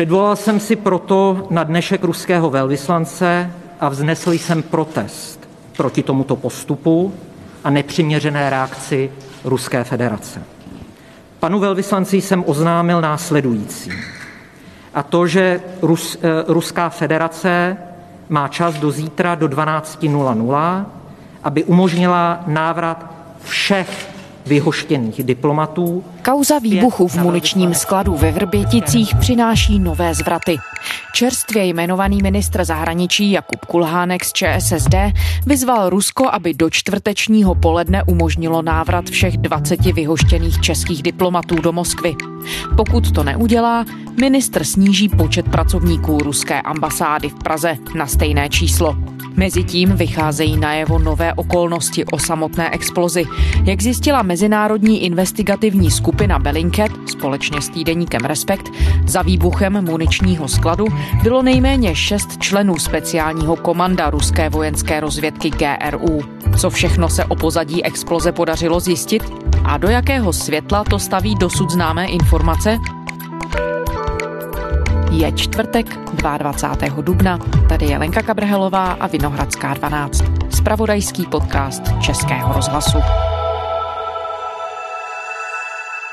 Předvolal jsem si proto na dnešek ruského velvyslance a vznesl jsem protest proti tomuto postupu a nepřiměřené reakci Ruské federace. Panu velvyslanci jsem oznámil následující. A to, že Rus, eh, Ruská federace má čas do zítra do 12.00, aby umožnila návrat všech vyhoštěných diplomatů. Kauza výbuchu v muničním skladu ve Vrběticích přináší nové zvraty. Čerstvě jmenovaný ministr zahraničí Jakub Kulhánek z ČSSD vyzval Rusko, aby do čtvrtečního poledne umožnilo návrat všech 20 vyhoštěných českých diplomatů do Moskvy. Pokud to neudělá, ministr sníží počet pracovníků ruské ambasády v Praze na stejné číslo. Mezitím vycházejí najevo nové okolnosti o samotné explozi. Jak zjistila mezinárodní investigativní skupina Bellingcat společně s týdeníkem Respekt, za výbuchem muničního skladu bylo nejméně šest členů speciálního komanda ruské vojenské rozvědky GRU. Co všechno se o pozadí exploze podařilo zjistit a do jakého světla to staví dosud známé informace, je čtvrtek 22. dubna. Tady je Lenka Kabrhelová a Vinohradská 12. Spravodajský podcast Českého rozhlasu.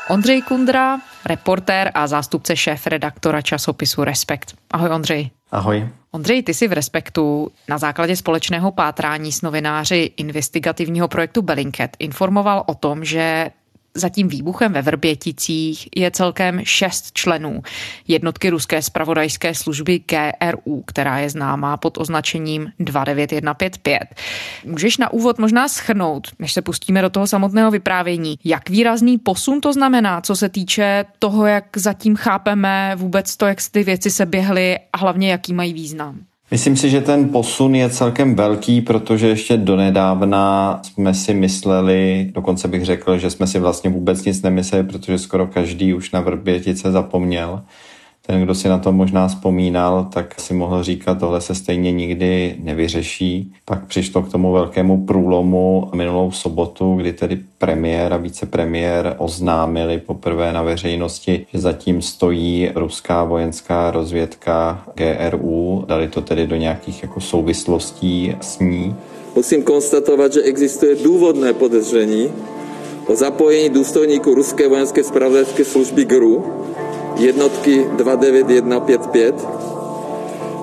Ondřej Kundra, reportér a zástupce šéf redaktora časopisu Respekt. Ahoj Ondřej. Ahoj. Ondřej, ty jsi v Respektu na základě společného pátrání s novináři investigativního projektu Bellingcat informoval o tom, že za tím výbuchem ve Vrběticích je celkem šest členů jednotky ruské spravodajské služby GRU, která je známá pod označením 29155. Můžeš na úvod možná schrnout, než se pustíme do toho samotného vyprávění, jak výrazný posun to znamená, co se týče toho, jak zatím chápeme vůbec to, jak ty věci se běhly a hlavně jaký mají význam? Myslím si, že ten posun je celkem velký, protože ještě donedávna jsme si mysleli, dokonce bych řekl, že jsme si vlastně vůbec nic nemysleli, protože skoro každý už na Vrbětice zapomněl ten, kdo si na to možná vzpomínal, tak si mohl říkat, tohle se stejně nikdy nevyřeší. Pak přišlo k tomu velkému průlomu minulou sobotu, kdy tedy premiér a vicepremiér oznámili poprvé na veřejnosti, že zatím stojí ruská vojenská rozvědka GRU. Dali to tedy do nějakých jako souvislostí s ní. Musím konstatovat, že existuje důvodné podezření o zapojení důstojníků ruské vojenské spravodajské služby GRU jednotky 29155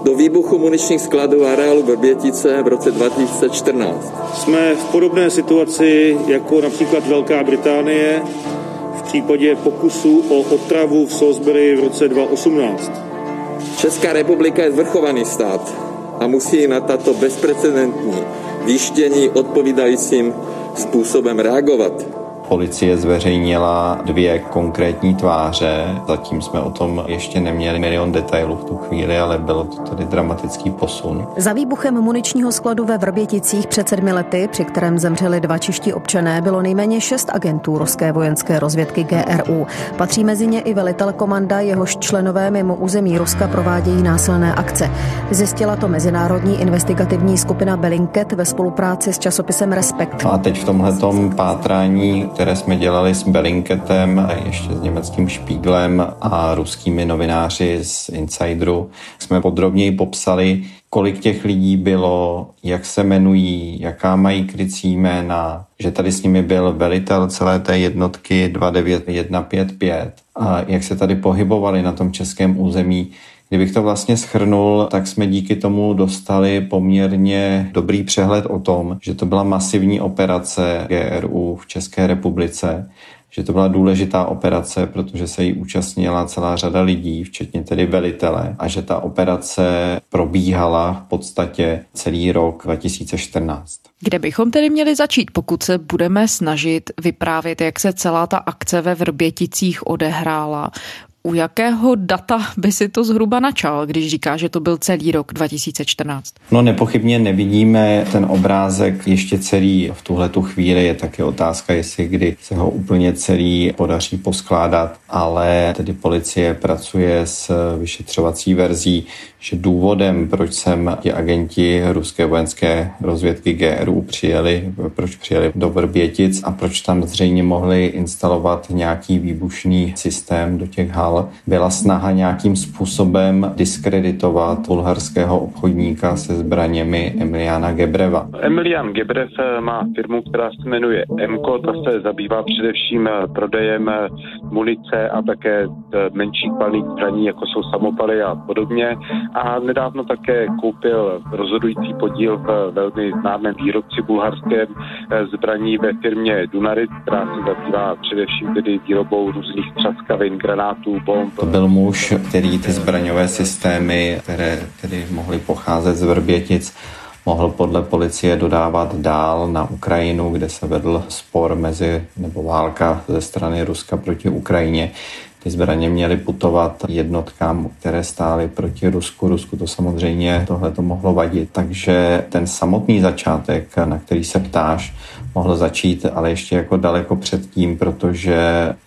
do výbuchu muničních skladů areálu Vrbětice v roce 2014. Jsme v podobné situaci jako například Velká Británie v případě pokusu o otravu v Salisbury v roce 2018. Česká republika je zvrchovaný stát a musí na tato bezprecedentní výštění odpovídajícím způsobem reagovat. Policie zveřejnila dvě konkrétní tváře. Zatím jsme o tom ještě neměli milion detailů v tu chvíli, ale bylo to tedy dramatický posun. Za výbuchem muničního skladu ve Vrběticích před sedmi lety, při kterém zemřeli dva čiští občané, bylo nejméně šest agentů ruské vojenské rozvědky GRU. Patří mezi ně i velitel komanda, jehož členové mimo území Ruska provádějí násilné akce. Zjistila to mezinárodní investigativní skupina Bellingcat ve spolupráci s časopisem Respekt. A teď v tomhle pátrání které jsme dělali s Bellingketem a ještě s německým Špíglem a ruskými novináři z Insideru, jsme podrobněji popsali, kolik těch lidí bylo, jak se jmenují, jaká mají krycí jména, že tady s nimi byl velitel celé té jednotky 29155 a jak se tady pohybovali na tom českém území, Kdybych to vlastně schrnul, tak jsme díky tomu dostali poměrně dobrý přehled o tom, že to byla masivní operace GRU v České republice, že to byla důležitá operace, protože se jí účastnila celá řada lidí, včetně tedy velitele, a že ta operace probíhala v podstatě celý rok 2014. Kde bychom tedy měli začít, pokud se budeme snažit vyprávět, jak se celá ta akce ve Vrběticích odehrála? U jakého data by si to zhruba načal, když říká, že to byl celý rok 2014? No nepochybně nevidíme ten obrázek ještě celý v tuhle tu chvíli. Je také otázka, jestli kdy se ho úplně celý podaří poskládat, ale tedy policie pracuje s vyšetřovací verzí, že důvodem, proč sem ti agenti ruské vojenské rozvědky GRU přijeli, proč přijeli do Vrbětic a proč tam zřejmě mohli instalovat nějaký výbušný systém do těch hal dál, byla snaha nějakým způsobem diskreditovat bulharského obchodníka se zbraněmi Emiliana Gebreva. Emilian Gebrev má firmu, která se jmenuje Emco, ta se zabývá především prodejem munice a také menších palných zbraní, jako jsou samopaly a podobně. A nedávno také koupil rozhodující podíl v velmi známém výrobci bulharském zbraní ve firmě Dunarit, která se zabývá především tedy výrobou různých třaskavin, granátů. To byl muž, který ty zbraňové systémy, které tedy mohly pocházet z Vrbětic, mohl podle policie dodávat dál na Ukrajinu, kde se vedl spor mezi nebo válka ze strany Ruska proti Ukrajině. Ty zbraně měly putovat jednotkám, které stály proti Rusku. Rusku to samozřejmě tohle to mohlo vadit. Takže ten samotný začátek, na který se ptáš, mohl začít, ale ještě jako daleko předtím, protože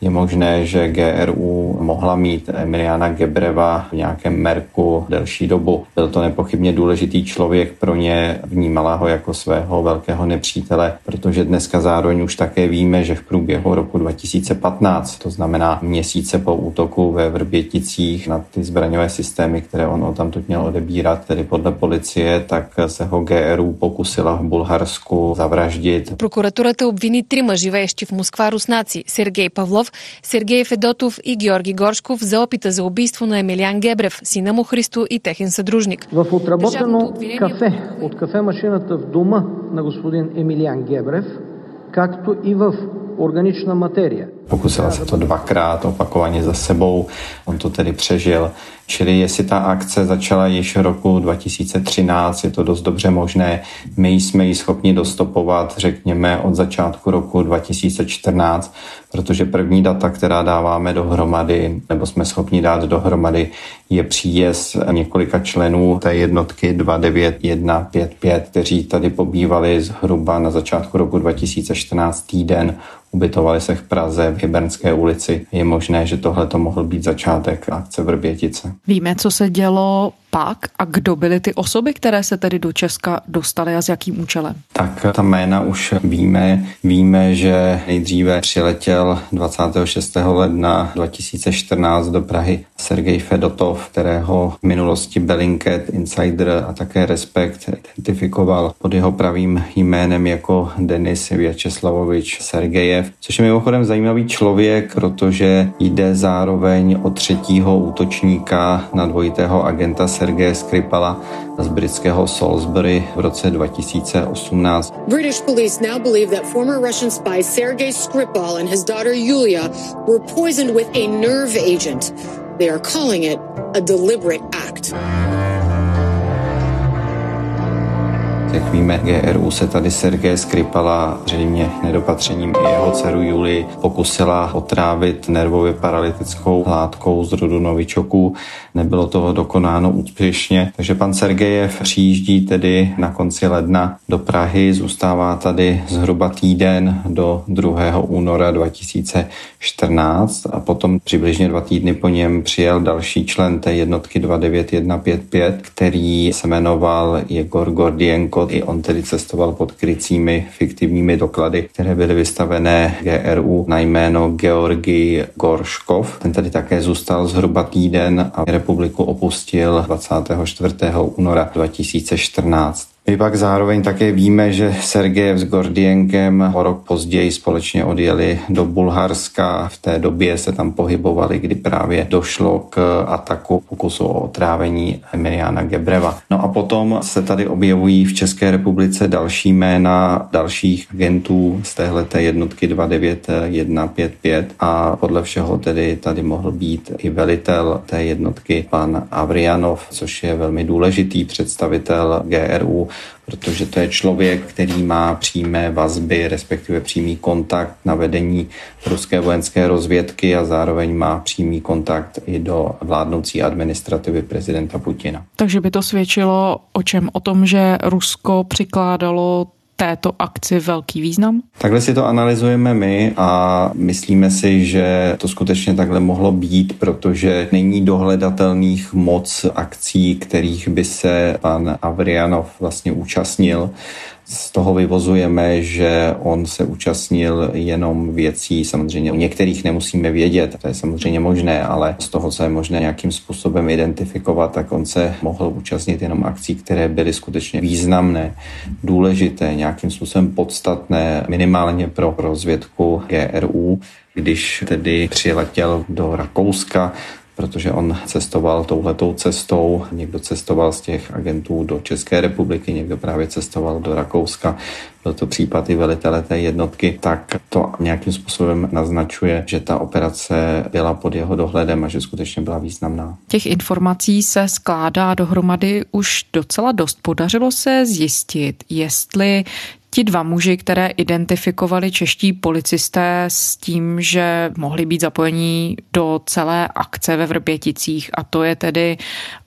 je možné, že GRU mohla mít Emiliana Gebreva v nějakém merku delší dobu. Byl to nepochybně důležitý člověk pro ně, vnímala ho jako svého velkého nepřítele, protože dneska zároveň už také víme, že v průběhu roku 2015, to znamená měsíce po útoku ve Vrběticích na ty zbraňové systémy, které on tamtud měl odebírat, tedy podle policie, tak se ho GRU pokusila v Bulharsku zavraždit. Прокуратурата обвини трима живеещи в Москва руснаци – Сергей Павлов, Сергей Федотов и Георги Горшков за опита за убийство на Емилиан Гебрев, сина му Христо и техен съдружник. В отработено кафе от кафемашината в дома на господин Емилиан Гебрев, както и в organičná materie. Pokusila se to dvakrát opakovaně za sebou, on to tedy přežil. Čili jestli ta akce začala již roku 2013, je to dost dobře možné. My jsme ji schopni dostopovat, řekněme, od začátku roku 2014, protože první data, která dáváme dohromady, nebo jsme schopni dát dohromady, je příjezd několika členů té jednotky 29155, kteří tady pobývali zhruba na začátku roku 2014 týden ubytovali se v Praze v Hybernské ulici. Je možné, že tohle to mohl být začátek akce Vrbětice. Víme, co se dělo pak a kdo byly ty osoby, které se tedy do Česka dostaly a s jakým účelem? Tak ta jména už víme. Víme, že nejdříve přiletěl 26. ledna 2014 do Prahy Sergej Fedotov, kterého v minulosti Bellingcat, Insider a také Respekt identifikoval pod jeho pravým jménem jako Denis Vyacheslavovič Sergejev, což je mimochodem zajímavý člověk, protože jde zároveň o třetího útočníka na dvojitého agenta Sergeje Skripala z britského Salisbury v roce 2018. British police now believe that former Russian spy Sergei Skripal and his daughter Yulia were poisoned with a nerve agent. They are calling it a deliberate act. Jak víme, GRU se tady Sergej Skripala zřejmě nedopatřením i jeho dceru Juli pokusila otrávit nervově paralytickou látkou z rodu novičoků. Nebylo to dokonáno úspěšně, takže pan Sergejev přijíždí tedy na konci ledna do Prahy, zůstává tady zhruba týden do 2. února 2014 a potom přibližně dva týdny po něm přijel další člen té jednotky 29155, který se jmenoval Jegor Gordienko i on tedy cestoval pod krycími fiktivními doklady, které byly vystavené GRU na jméno Georgi Gorškov. Ten tedy také zůstal zhruba týden a republiku opustil 24. února 2014. My pak zároveň také víme, že Sergejev s Gordienkem o rok později společně odjeli do Bulharska. V té době se tam pohybovali, kdy právě došlo k ataku pokusu o otrávení Emiliana Gebreva. No a potom se tady objevují v České republice další jména dalších agentů z téhleté jednotky 29155 a podle všeho tedy tady mohl být i velitel té jednotky pan Avrianov, což je velmi důležitý představitel GRU protože to je člověk, který má přímé vazby, respektive přímý kontakt na vedení ruské vojenské rozvědky a zároveň má přímý kontakt i do vládnoucí administrativy prezidenta Putina. Takže by to svědčilo o čem? O tom, že Rusko přikládalo této akci velký význam? Takhle si to analyzujeme my a myslíme si, že to skutečně takhle mohlo být, protože není dohledatelných moc akcí, kterých by se pan Avrianov vlastně účastnil Z toho vyvozujeme, že on se účastnil jenom věcí, samozřejmě u některých nemusíme vědět, to je samozřejmě možné, ale z toho, co je možné nějakým způsobem identifikovat, tak on se mohl účastnit jenom akcí, které byly skutečně významné, důležité, nějakým způsobem podstatné, minimálně pro rozvědku GRU, když tedy přiletěl do Rakouska, protože on cestoval touhletou cestou. Někdo cestoval z těch agentů do České republiky, někdo právě cestoval do Rakouska. Byl to případ i velitele té jednotky, tak to nějakým způsobem naznačuje, že ta operace byla pod jeho dohledem a že skutečně byla významná. Těch informací se skládá dohromady už docela dost. Podařilo se zjistit, jestli ti dva muži, které identifikovali čeští policisté s tím, že mohli být zapojení do celé akce ve Vrběticích a to je tedy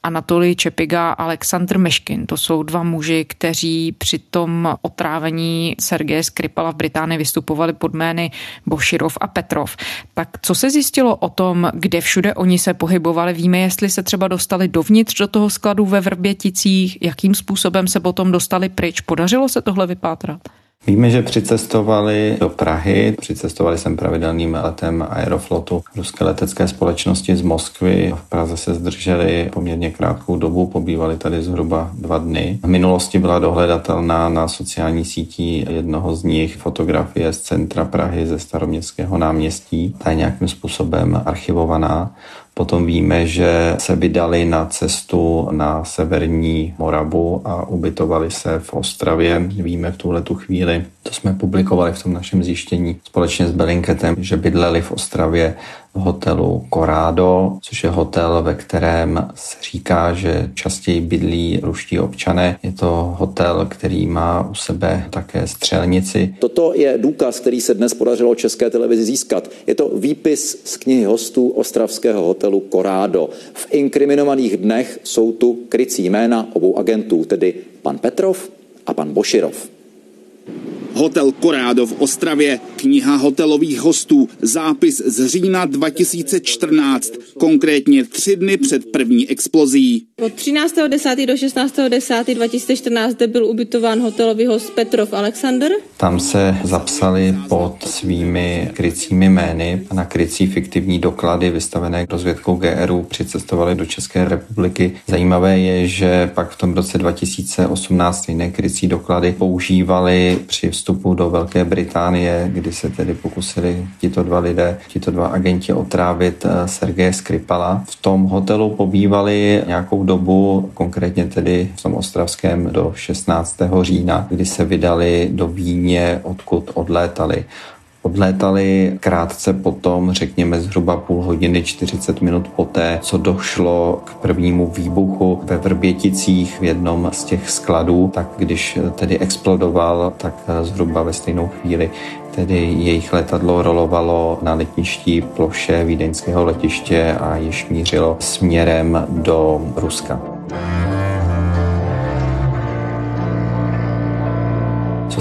Anatolij Čepiga a Aleksandr Meškin. To jsou dva muži, kteří při tom otrávení Sergeje Skripala v Británii vystupovali pod jmény Boširov a Petrov. Tak co se zjistilo o tom, kde všude oni se pohybovali? Víme, jestli se třeba dostali dovnitř do toho skladu ve Vrběticích, jakým způsobem se potom dostali pryč? Podařilo se tohle vypátrat? Víme, že přicestovali do Prahy, přicestovali jsem pravidelným letem Aeroflotu ruské letecké společnosti z Moskvy. V Praze se zdrželi poměrně krátkou dobu, pobývali tady zhruba dva dny. V minulosti byla dohledatelná na sociální sítí jednoho z nich fotografie z centra Prahy ze staroměstského náměstí. Ta je nějakým způsobem archivovaná. Potom víme, že se vydali na cestu na severní Moravu a ubytovali se v Ostravě. Víme v tuhle tu chvíli, to jsme publikovali v tom našem zjištění společně s Belinketem, že bydleli v Ostravě hotelu Corrado, což je hotel, ve kterém se říká, že častěji bydlí ruští občané. Je to hotel, který má u sebe také střelnici. Toto je důkaz, který se dnes podařilo České televizi získat. Je to výpis z knihy hostů ostravského hotelu Corrado. V inkriminovaných dnech jsou tu krycí jména obou agentů, tedy pan Petrov a pan Boširov. Hotel Korádo v Ostravě, kniha hotelových hostů, zápis z října 2014, konkrétně tři dny před první explozí. Od 13.10. do 16.10.2014 zde byl ubytován hotelový host Petrov Alexander. Tam se zapsali pod svými krycími jmény a na krycí fiktivní doklady vystavené rozvědkou GRU přicestovali do České republiky. Zajímavé je, že pak v tom roce 2018 stejné krycí doklady používali při vstupu do Velké Británie, kdy se tedy pokusili tito dva lidé, tito dva agenti otrávit eh, Sergeje Skripala. V tom hotelu pobývali nějakou dobu, konkrétně tedy v tom ostravském do 16. října, kdy se vydali do Víně, odkud odlétali. Odlétali krátce potom, řekněme zhruba půl hodiny, 40 minut poté, co došlo k prvnímu výbuchu ve Vrběticích v jednom z těch skladů, tak když tedy explodoval, tak zhruba ve stejnou chvíli tedy jejich letadlo rolovalo na letniští ploše vídeňského letiště a již mířilo směrem do Ruska.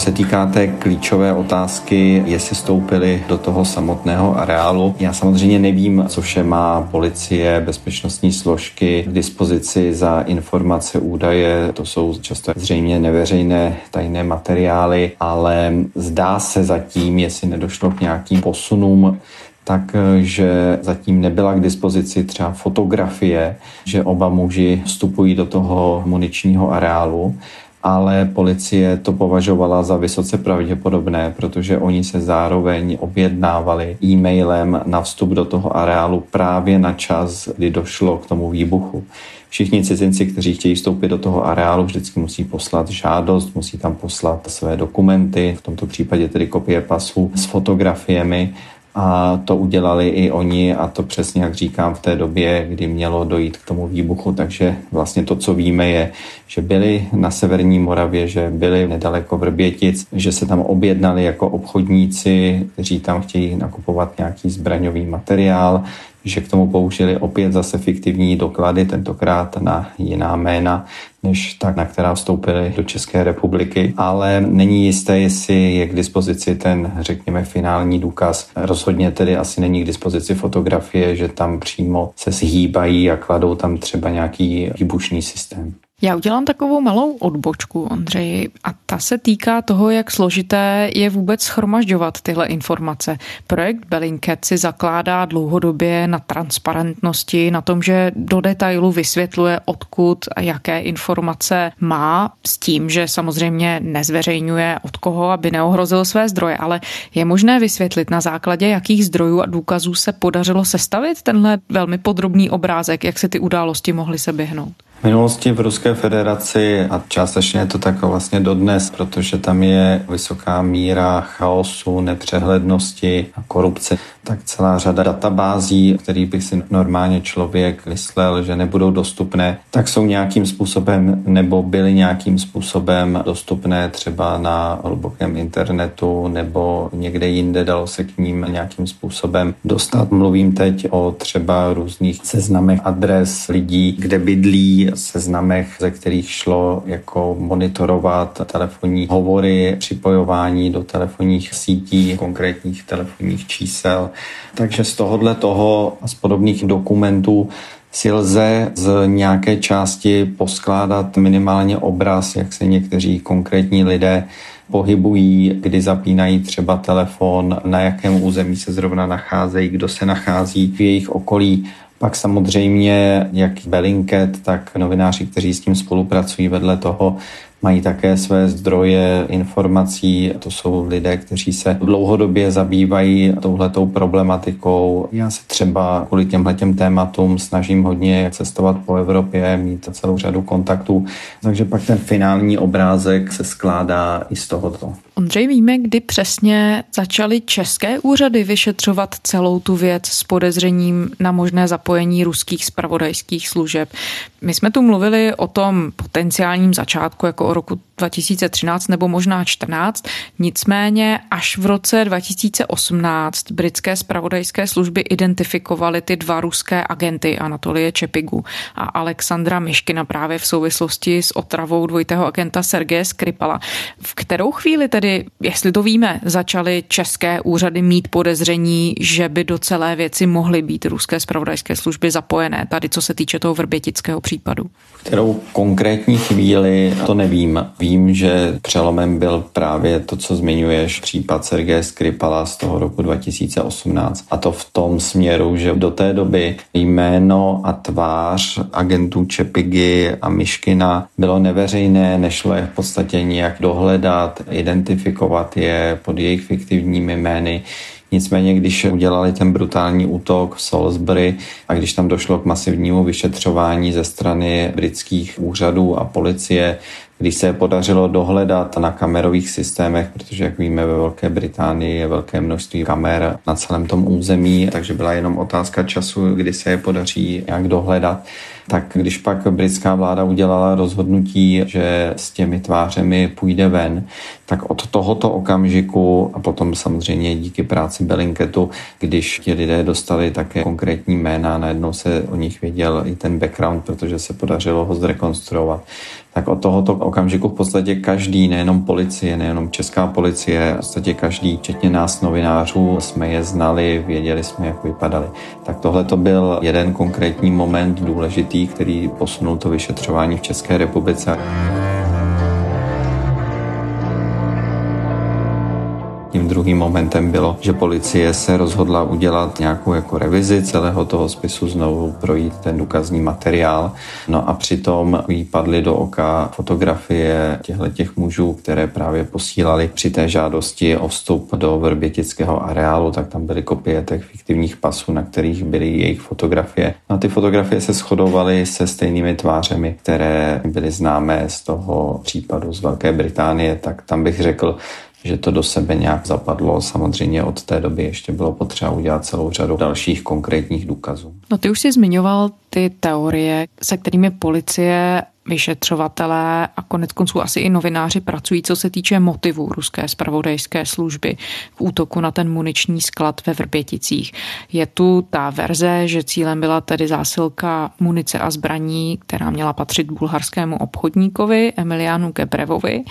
Se týká té klíčové otázky, jestli stoupili do toho samotného areálu, já samozřejmě nevím, co vše má policie, bezpečnostní složky k dispozici za informace, údaje. To jsou často zřejmě neveřejné tajné materiály, ale zdá se zatím, jestli nedošlo k nějakým posunům, tak, že zatím nebyla k dispozici třeba fotografie, že oba muži vstupují do toho muničního areálu ale policie to považovala za vysoce pravděpodobné, protože oni se zároveň objednávali e-mailem na vstup do toho areálu právě na čas, kdy došlo k tomu výbuchu. Všichni cizinci, kteří chtějí vstoupit do toho areálu, vždycky musí poslat žádost, musí tam poslat své dokumenty, v tomto případě tedy kopie pasů s fotografiemi a to udělali i oni a to přesně, jak říkám, v té době, kdy mělo dojít k tomu výbuchu. Takže vlastně to, co víme, je, že byli na severní Moravě, že byli nedaleko Vrbětic, že se tam objednali jako obchodníci, kteří tam chtějí nakupovat nějaký zbraňový materiál, že k tomu použili opět zase fiktivní doklady, tentokrát na jiná jména, než tak, na která vstoupili do České republiky, ale není jisté, jestli je k dispozici ten, řekněme, finální důkaz. Rozhodně tedy asi není k dispozici fotografie, že tam přímo se zhýbají a kladou tam třeba nějaký výbušný systém. Já udělám takovou malou odbočku, Ondřej, a ta se týká toho, jak složité je vůbec schromažďovat tyhle informace. Projekt Bellingcat si zakládá dlouhodobě na transparentnosti, na tom, že do detailu vysvětluje, odkud a jaké informace má, s tím, že samozřejmě nezveřejňuje od koho, aby neohrozil své zdroje, ale je možné vysvětlit na základě jakých zdrojů a důkazů se podařilo sestavit tenhle velmi podrobný obrázek, jak se ty události mohly se běhnout. V minulosti v Ruské federaci a částečně je to tak vlastně dodnes, protože tam je vysoká míra chaosu, nepřehlednosti a korupce, tak celá řada databází, který by si normálně člověk myslel, že nebudou dostupné, tak jsou nějakým způsobem nebo byly nějakým způsobem dostupné třeba na hlubokém internetu nebo někde jinde dalo se k ním nějakým způsobem dostat. Mluvím teď o třeba různých seznamech adres lidí, kde bydlí, seznamech, ze kterých šlo jako monitorovat telefonní hovory, připojování do telefonních sítí, konkrétních telefonních čísel. Takže z tohohle toho a z podobných dokumentů si lze z nějaké části poskládat minimálně obraz, jak se někteří konkrétní lidé pohybují, kdy zapínají třeba telefon, na jakém území se zrovna nacházejí, kdo se nachází v jejich okolí. Pak samozřejmě jak Bellingcat, tak novináři, kteří s tím spolupracují vedle toho, mají také své zdroje informací. To jsou lidé, kteří se dlouhodobě zabývají touhletou problematikou. Já se třeba kvůli těmhle tématům snažím hodně cestovat po Evropě, mít celou řadu kontaktů, takže pak ten finální obrázek se skládá i z tohoto. Ondřej, víme, kdy přesně začaly české úřady vyšetřovat celou tu věc s podezřením na možné zapojení ruských spravodajských služeb. My jsme tu mluvili o tom potenciálním začátku jako o roku 2013 nebo možná 14. Nicméně až v roce 2018 britské spravodajské služby identifikovaly ty dva ruské agenty Anatolie Čepigu a Alexandra Myškina právě v souvislosti s otravou dvojitého agenta Sergeje Skripala. V kterou chvíli tedy, jestli to víme, začaly české úřady mít podezření, že by do celé věci mohly být ruské spravodajské služby zapojené, tady co se týče toho vrbětického případu? V kterou konkrétní chvíli to nevím. Vím, že přelomem byl právě to, co zmiňuješ, případ Sergeje Skripala z toho roku 2018. A to v tom směru, že do té doby jméno a tvář agentů Čepigy a Myškina bylo neveřejné, nešlo je v podstatě nijak dohledat, identifikovat je pod jejich fiktivními jmény. Nicméně, když udělali ten brutální útok v Salisbury a když tam došlo k masivnímu vyšetřování ze strany britských úřadů a policie, když se podařilo dohledat na kamerových systémech, protože jak víme ve Velké Británii je velké množství kamer na celém tom území, takže byla jenom otázka času, kdy se je podaří jak dohledat. Tak když pak britská vláda udělala rozhodnutí, že s těmi tvářemi půjde ven, tak od tohoto okamžiku a potom samozřejmě díky práci Bellingketu, když ti lidé dostali také konkrétní jména, najednou se o nich věděl i ten background, protože se podařilo ho zrekonstruovat, tak od tohoto okamžiku v podstatě každý, nejenom policie, nejenom česká policie, v podstatě každý, včetně nás novinářů, jsme je znali, věděli jsme, jak vypadali. Tak tohle to byl jeden konkrétní moment důležitý, který posunul to vyšetřování v České republice. Tím druhým momentem bylo, že policie se rozhodla udělat nějakou jako revizi celého toho spisu, znovu projít ten důkazní materiál. No a přitom jí padly do oka fotografie těchto těch mužů, které právě posílali při té žádosti o vstup do vrbětického areálu, tak tam byly kopie těch fiktivních pasů, na kterých byly jejich fotografie. No a ty fotografie se shodovaly se stejnými tvářemi, které byly známé z toho případu z Velké Británie, tak tam bych řekl, že to do sebe nějak zapadlo. Samozřejmě od té doby ještě bylo potřeba udělat celou řadu dalších konkrétních důkazů. No ty už jsi zmiňoval ty teorie, se kterými policie vyšetřovatelé a konec konců asi i novináři pracují, co se týče motivů ruské spravodajské služby k útoku na ten muniční sklad ve Vrběticích. Je tu ta verze, že cílem byla tedy zásilka munice a zbraní, která měla patřit bulharskému obchodníkovi Emilianu Gebrevovi.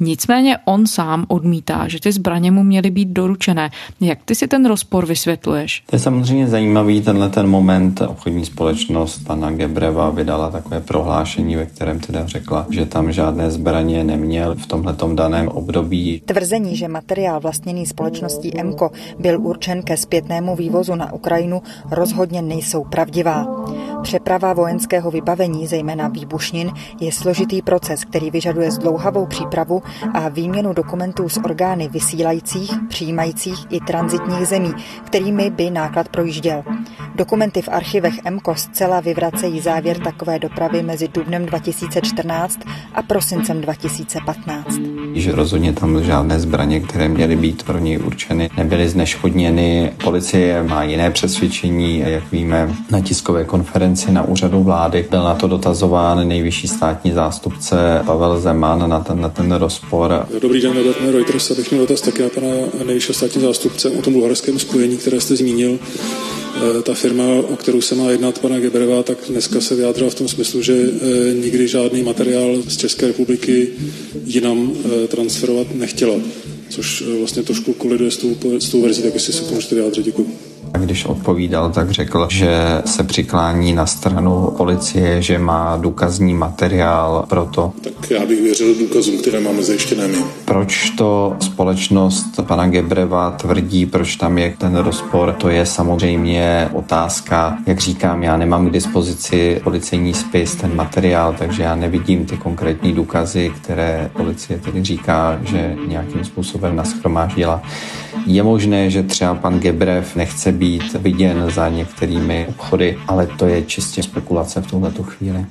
Nicméně on sám odmítá, že ty zbraně mu měly být doručené. Jak ty si ten rozpor vysvětluješ? To je samozřejmě zajímavý tenhle ten moment. Obchodní společnost pana Gebreva vydala takové prohlášení, ve kterém kterém teda řekla, že tam žádné zbraně neměl v tomhletom daném období. Tvrzení, že materiál vlastněný společností MKO byl určen ke zpětnému vývozu na Ukrajinu, rozhodně nejsou pravdivá. Přeprava vojenského vybavení, zejména výbušnin, je složitý proces, který vyžaduje zdlouhavou přípravu a výměnu dokumentů s orgány vysílajících, přijímajících i transitních zemí, kterými by náklad projížděl. Dokumenty v archivech MKO zcela vyvracejí závěr takové dopravy mezi dubnem 2014 a prosincem 2015. Že rozhodně tam žádné zbraně, které měly být pro něj určeny, nebyly zneškodněny. Policie má jiné přesvědčení, jak víme, na tiskové konferenci na úřadu vlády byl na to dotazován nejvyšší státní zástupce Pavel Zeman na ten, na ten rozpor. Dobrý den, Reuters, abych měl dotaz také na pana nejvyššího státní zástupce o tom bulharském spojení, které jste zmínil. Eh, ta firma, o kterou se má jednat pana Gebereva, tak dneska se vyjádřila v tom smyslu, že eh, nikdy žádný materiál z České republiky jinam eh, transferovat nechtěla, což vlastně trošku koliduje s tou, s tou verzí, tak jestli se můžete vyjádřit. Děkuji. A když odpovídal, tak řekl, že se přiklání na stranu policie, že má důkazní materiál pro to. Tak já bych věřil důkazům, které máme zajištěné my. Proč to společnost pana Gebreva tvrdí, proč tam je ten rozpor, to je samozřejmě otázka. Jak říkám, já nemám k dispozici policejní spis, ten materiál, takže já nevidím ty konkrétní důkazy, které policie tedy říká, že nějakým způsobem naschromáždila. Je možné, že třeba pan Gebrev nechce být viděn za některými obchody, ale to je čistě spekulace v tuhle chvíli.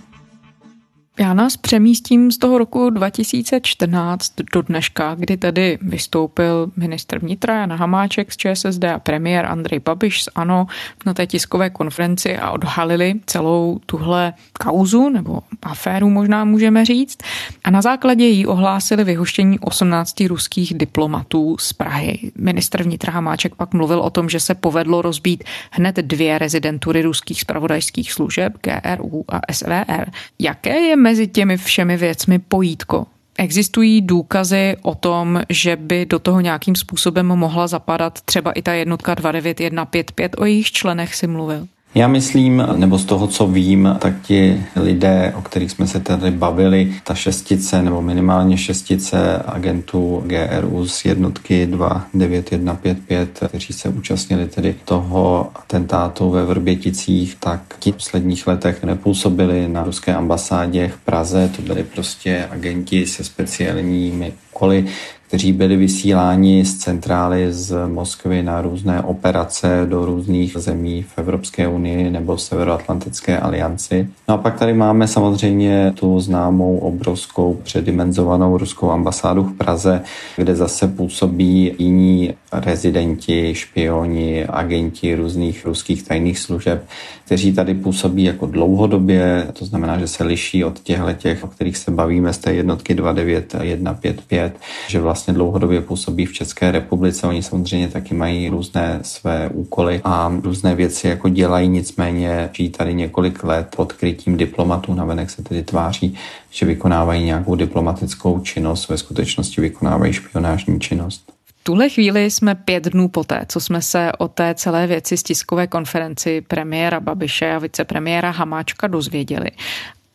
Já nás přemístím z toho roku 2014 do dneška, kdy tady vystoupil ministr vnitra Jan Hamáček z ČSSD a premiér Andrej Babiš z ANO na té tiskové konferenci a odhalili celou tuhle kauzu nebo aféru možná můžeme říct. A na základě jí ohlásili vyhoštění 18 ruských diplomatů z Prahy. Ministr vnitra Hamáček pak mluvil o tom, že se povedlo rozbít hned dvě rezidentury ruských spravodajských služeb GRU a SVR. Jaké je mezi těmi všemi věcmi pojítko? Existují důkazy o tom, že by do toho nějakým způsobem mohla zapadat třeba i ta jednotka 29155, o jejich členech si mluvil? Já myslím, nebo z toho, co vím, tak ti lidé, o kterých jsme se tady bavili, ta šestice nebo minimálně šestice agentů GRU z jednotky 29155, kteří se účastnili tedy toho atentátu ve Vrběticích, tak ti v posledních letech nepůsobili na ruské ambasádě v Praze. To byli prostě agenti se speciálními úkoly, kteří byli vysíláni z centrály z Moskvy na různé operace do různých zemí v Evropské unii nebo Severoatlantické alianci. No a pak tady máme samozřejmě tu známou obrovskou předimenzovanou ruskou ambasádu v Praze, kde zase působí jiní rezidenti, špioni, agenti různých ruských tajných služeb, kteří tady působí jako dlouhodobě, to znamená, že se liší od těchto těch, o kterých se bavíme z té jednotky 29155, že vlastně dlouhodobě působí v České republice. Oni samozřejmě taky mají různé své úkoly a různé věci jako dělají, nicméně žijí tady několik let pod krytím diplomatů, navenek se tedy tváří, že vykonávají nějakou diplomatickou činnost, ve skutečnosti vykonávají špionážní činnost tuhle chvíli jsme pět dnů poté, co jsme se o té celé věci z tiskové konferenci premiéra Babiše a vicepremiéra Hamáčka dozvěděli.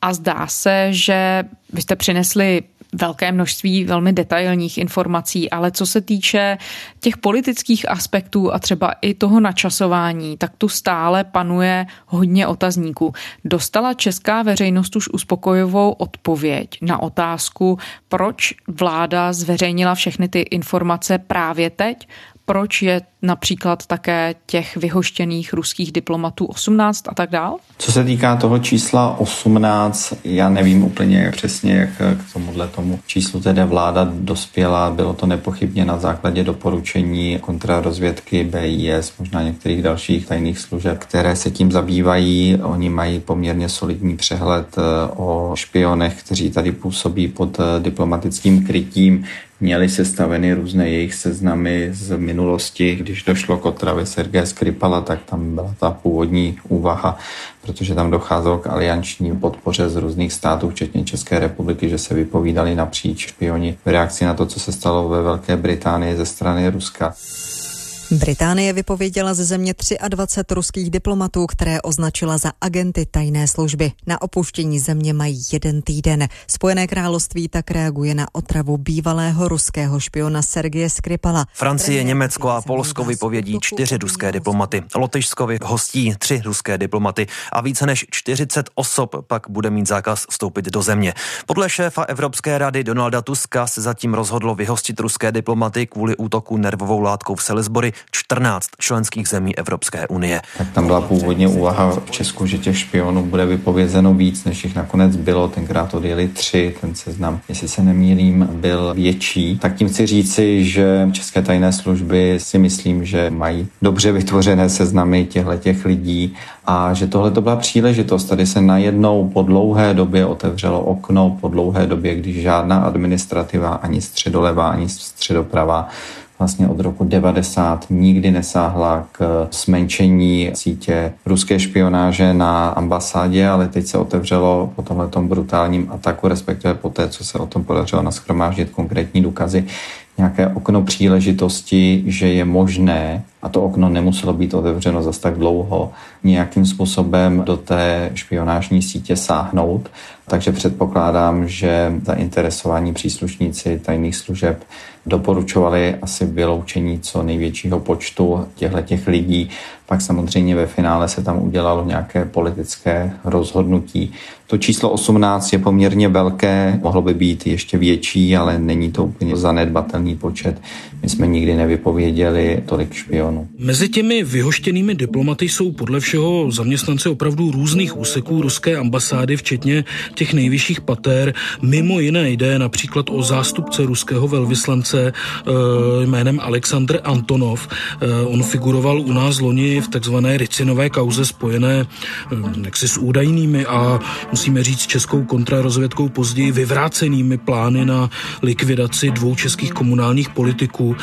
A zdá se, že vy jste přinesli velké množství velmi detailních informací, ale co se týče těch politických aspektů a třeba i toho načasování, tak tu stále panuje hodně otazníků. Dostala česká veřejnost už uspokojivou odpověď na otázku, proč vláda zveřejnila všechny ty informace právě teď, proč je například také těch vyhoštěných ruských diplomatů 18 a tak dál? Co se týká toho čísla 18, já nevím úplně přesně, jak k tomuhle tomu číslu tedy vláda dospěla. Bylo to nepochybně na základě doporučení kontrarozvědky BIS, možná některých dalších tajných služeb, které se tím zabývají. Oni mají poměrně solidní přehled eh, o špionech, kteří tady působí pod eh, diplomatickým krytím měli sestaveny různé jejich seznamy z minulosti. Když došlo k otravě Sergeje Skripala, tak tam byla ta původní úvaha, protože tam docházelo k alianční podpoře z různých států, včetně České republiky, že se vypovídali napříč špioni v reakci na to, co se stalo ve Velké Británii ze strany Ruska. Británie vypověděla ze země 23 ruských diplomatů, které označila za agenty tajné služby. Na opuštění země mají jeden týden. Spojené království tak reaguje na otravu bývalého ruského špiona Sergeje Skripala. Francie, Německo a Polsko vypovědí čtyři ruské diplomaty. Lotyšsko hostí tři ruské diplomaty a více než 40 osob pak bude mít zákaz vstoupit do země. Podle šéfa Evropské rady Donalda Tuska se zatím rozhodlo vyhostit ruské diplomaty kvůli útoku nervovou látkou v Salisbury 14 členských zemí Evropské unie. Tak tam byla původně úvaha v Česku, že těch špionů bude vypovězeno víc, než jich nakonec bylo. Tenkrát odjeli tři, ten seznam, jestli se nemýlím, byl větší. Tak tím chci říci, že české tajné služby si myslím, že mají dobře vytvořené seznamy těchto těch lidí a že tohle to byla příležitost. Tady se najednou po dlouhé době otevřelo okno, po dlouhé době, když žádná administrativa, ani středolevá, ani středoprava vlastně od roku 90 nikdy nesáhla k zmenšení sítě ruské špionáže na ambasádě, ale teď se otevřelo po tomhle brutálním ataku, respektive po té, co se o tom podařilo naschromáždit konkrétní důkazy, nějaké okno příležitosti, že je možné, a to okno nemuselo být otevřeno zas tak dlouho, nějakým způsobem do té špionážní sítě sáhnout. Takže předpokládám, že zainteresovaní příslušníci tajných služeb doporučovali asi vyloučení co největšího počtu těchto těch lidí. Pak samozřejmě ve finále se tam udělalo nějaké politické rozhodnutí. To číslo 18 je poměrně velké, mohlo by být ještě větší, ale není to úplně zanedbatelný počet. My jsme nikdy nevypověděli tolik špionů. Mezi těmi vyhoštěnými diplomaty jsou podle všeho zaměstnanci opravdu různých úseků ruské ambasády, včetně těch nejvyšších pater. Mimo jiné jde například o zástupce ruského velvyslance eh, jménem Aleksandr Antonov. Eh, on figuroval u nás loni v takzvané Ricinové kauze spojené eh, jaksi s údajnými a musíme říct českou kontrarozvědkou později vyvrácenými plány na likvidaci dvou českých komunálních politiků.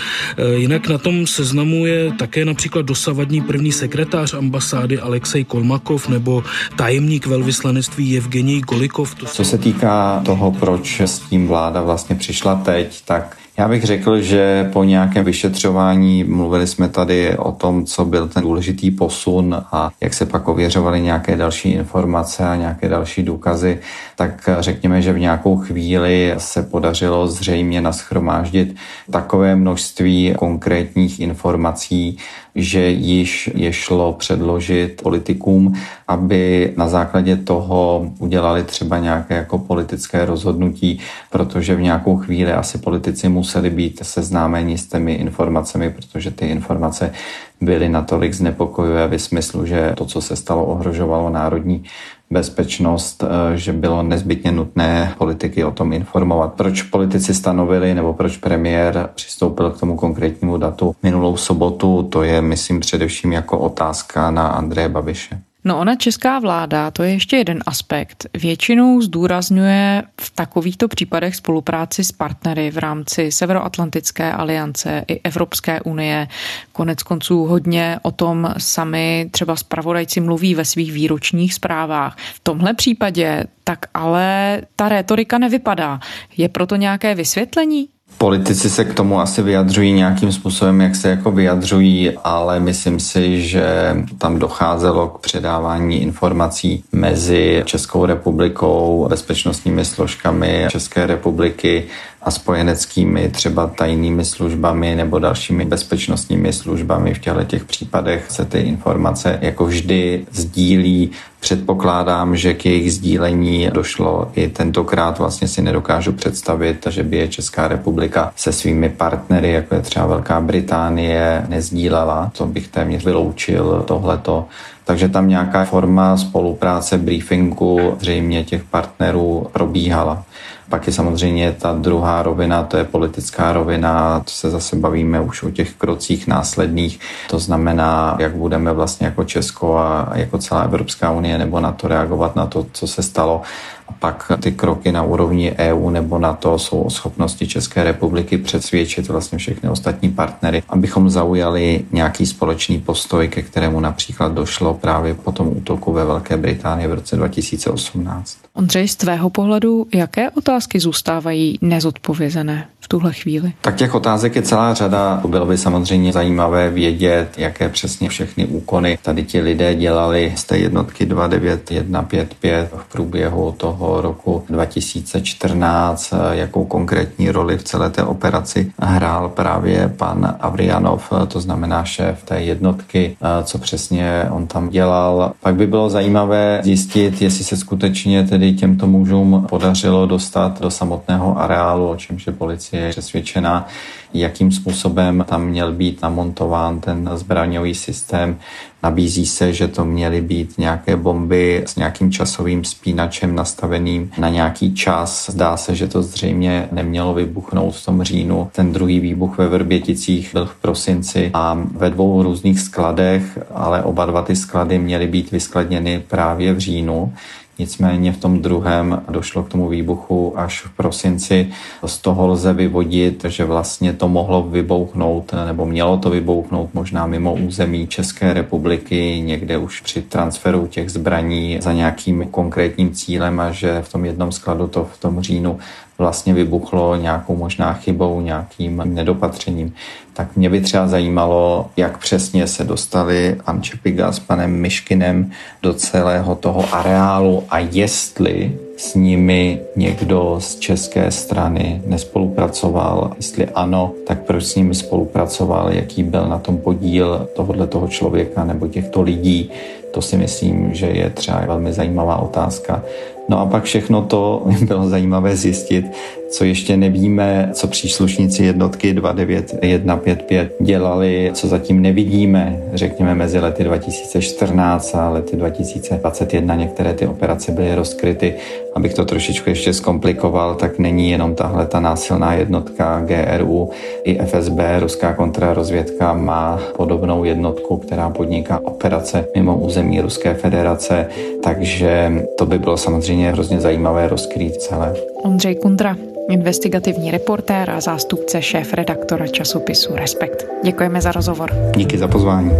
Jinak na tom seznamu je také například dosavadní první sekretář ambasády Alexej Kolmakov nebo tajemník velvyslanectví Evgenij Golikov. Co se týká toho, proč s tím vláda vlastně přišla teď, tak já bych řekl, že po nějakém vyšetřování, mluvili jsme tady o tom, co byl ten důležitý posun a jak se pak ověřovaly nějaké další informace a nějaké další důkazy, tak řekněme, že v nějakou chvíli se podařilo zřejmě naschromáždit takové množství konkrétních informací, že již je šlo předložit politikům, aby na základě toho udělali třeba nějaké jako politické rozhodnutí, protože v nějakou chvíli asi politici museli být seznámeni s těmi informacemi, protože ty informace byly natolik znepokojivé ve smyslu, že to, co se stalo, ohrožovalo národní bezpečnost, eh, že bylo nezbytně nutné politiky o tom informovat. Proč politici stanovili nebo proč premiér přistoupil k tomu konkrétnímu datu minulou sobotu, to je, myslím, především jako otázka na Andreje Babiše. No ona česká vláda, to je ještě jeden aspekt. Většinou zdůrazňuje v takovýchto případech spolupráci s partnery v rámci Severoatlantické aliance i Evropské unie. Konec konců hodně o tom sami třeba zpravodajci mluví ve svých výročních zprávách. V tomhle případě tak ale ta rétorika nevypadá. Je proto nějaké vysvětlení? Politici se k tomu asi vyjadřují nějakým způsobem, jak se jako vyjadřují, ale myslím si, že tam docházelo k předávání informací mezi Českou republikou, bezpečnostními složkami České republiky a spojeneckými třeba tajnými službami nebo dalšími bezpečnostními službami. V těchto těch případech se ty informace jako vždy sdílí. Předpokládám, že k jejich sdílení došlo i tentokrát. Vlastně si nedokážu představit, že by je Česká republika se svými partnery, jako je třeba Velká Británie, nezdílela. To bych téměř vyloučil tohleto. Takže tam nějaká forma spolupráce, briefingu zřejmě těch partnerů probíhala. Pak je samozřejmě ta druhá rovina, to je politická rovina, to se zase bavíme už o těch krocích následných, to znamená, jak budeme vlastně jako Česko a jako celá Evropská unie nebo na to reagovat na to, co se stalo. A pak ty kroky na úrovni EU nebo na to jsou o schopnosti České republiky přesvědčit vlastně všechny ostatní partnery, abychom zaujali nějaký společný postoj, ke kterému například došlo právě po tom útoku ve Velké Británii v roce 2018. Ondřej, z tvého pohledu, jaké otázky zůstávají nezodpovězené v tuhle chvíli? Tak těch otázek je celá řada. Bylo by samozřejmě zajímavé vědět, jaké přesně všechny úkony tady ti lidé dělali z té jednotky 29155 v průběhu toho roku 2014, jakou konkrétní roli v celé té operaci hrál právě pan Avrianov, to znamená šéf té jednotky, co přesně on tam dělal. Pak by bylo zajímavé zjistit, jestli se skutečně tedy těmto mužům podařilo dostat do samotného areálu, o čemž je policie přesvědčená, jakým způsobem tam měl být namontován ten zbraňový systém. Nabízí se, že to měly být nějaké bomby s nějakým časovým spínačem nastaveným na nějaký čas. Zdá se, že to zřejmě nemělo vybuchnout v tom říjnu. Ten druhý výbuch ve Vrběticích byl v prosinci a ve dvou různých skladech, ale oba dva ty sklady měly být vyskladněny právě v říjnu. Nicméně v tom druhém došlo k tomu výbuchu až v prosinci. Z toho lze vyvodit, že vlastně to mohlo vybouchnout nebo mělo to vybouchnout možná mimo území České republiky, někde už při transferu těch zbraní za nějakým konkrétním cílem a že v tom jednom skladu to v tom říjnu vlastně vybuchlo nějakou možná chybou, nějakým nedopatřením. Tak mě by třeba zajímalo, jak přesně se dostali Ančepiga s panem Myškinem do celého toho areálu a jestli s nimi někdo z české strany nespolupracoval. Jestli ano, tak proč s nimi spolupracoval, jaký byl na tom podíl tohohle toho člověka nebo těchto lidí. To si myslím, že je třeba velmi zajímavá otázka. No a pak všechno to bylo zajímavé zjistit, co ještě nevíme, co příslušníci jednotky 29155 dělali, co zatím nevidíme, řekněme mezi lety 2014 a lety 2021 některé ty operace byly rozkryty. Abych to trošičku ještě zkomplikoval, tak není jenom tahle ta násilná jednotka GRU, i FSB, ruská kontrarozvědka, má podobnou jednotku, která podniká operace mimo území Ruské federace, takže to by bylo samozřejmě hrozně zajímavé rozkrýt celé. Ondřej Kundra, investigativní reportér a zástupce šéf redaktora časopisu Respekt. Děkujeme za rozhovor. Díky za pozvání.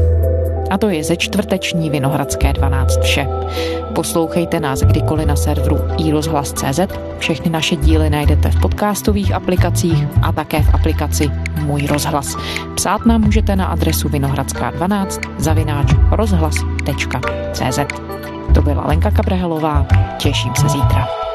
A to je ze čtvrteční Vinohradské 12 vše. Poslouchejte nás kdykoliv na serveru iRozhlas.cz. Všechny naše díly najdete v podcastových aplikacích a také v aplikaci Můj rozhlas. Psát nám můžete na adresu vinohradská12 zavináč rozhlas.cz. To byla Lenka Kabrhelová. Těším se zítra.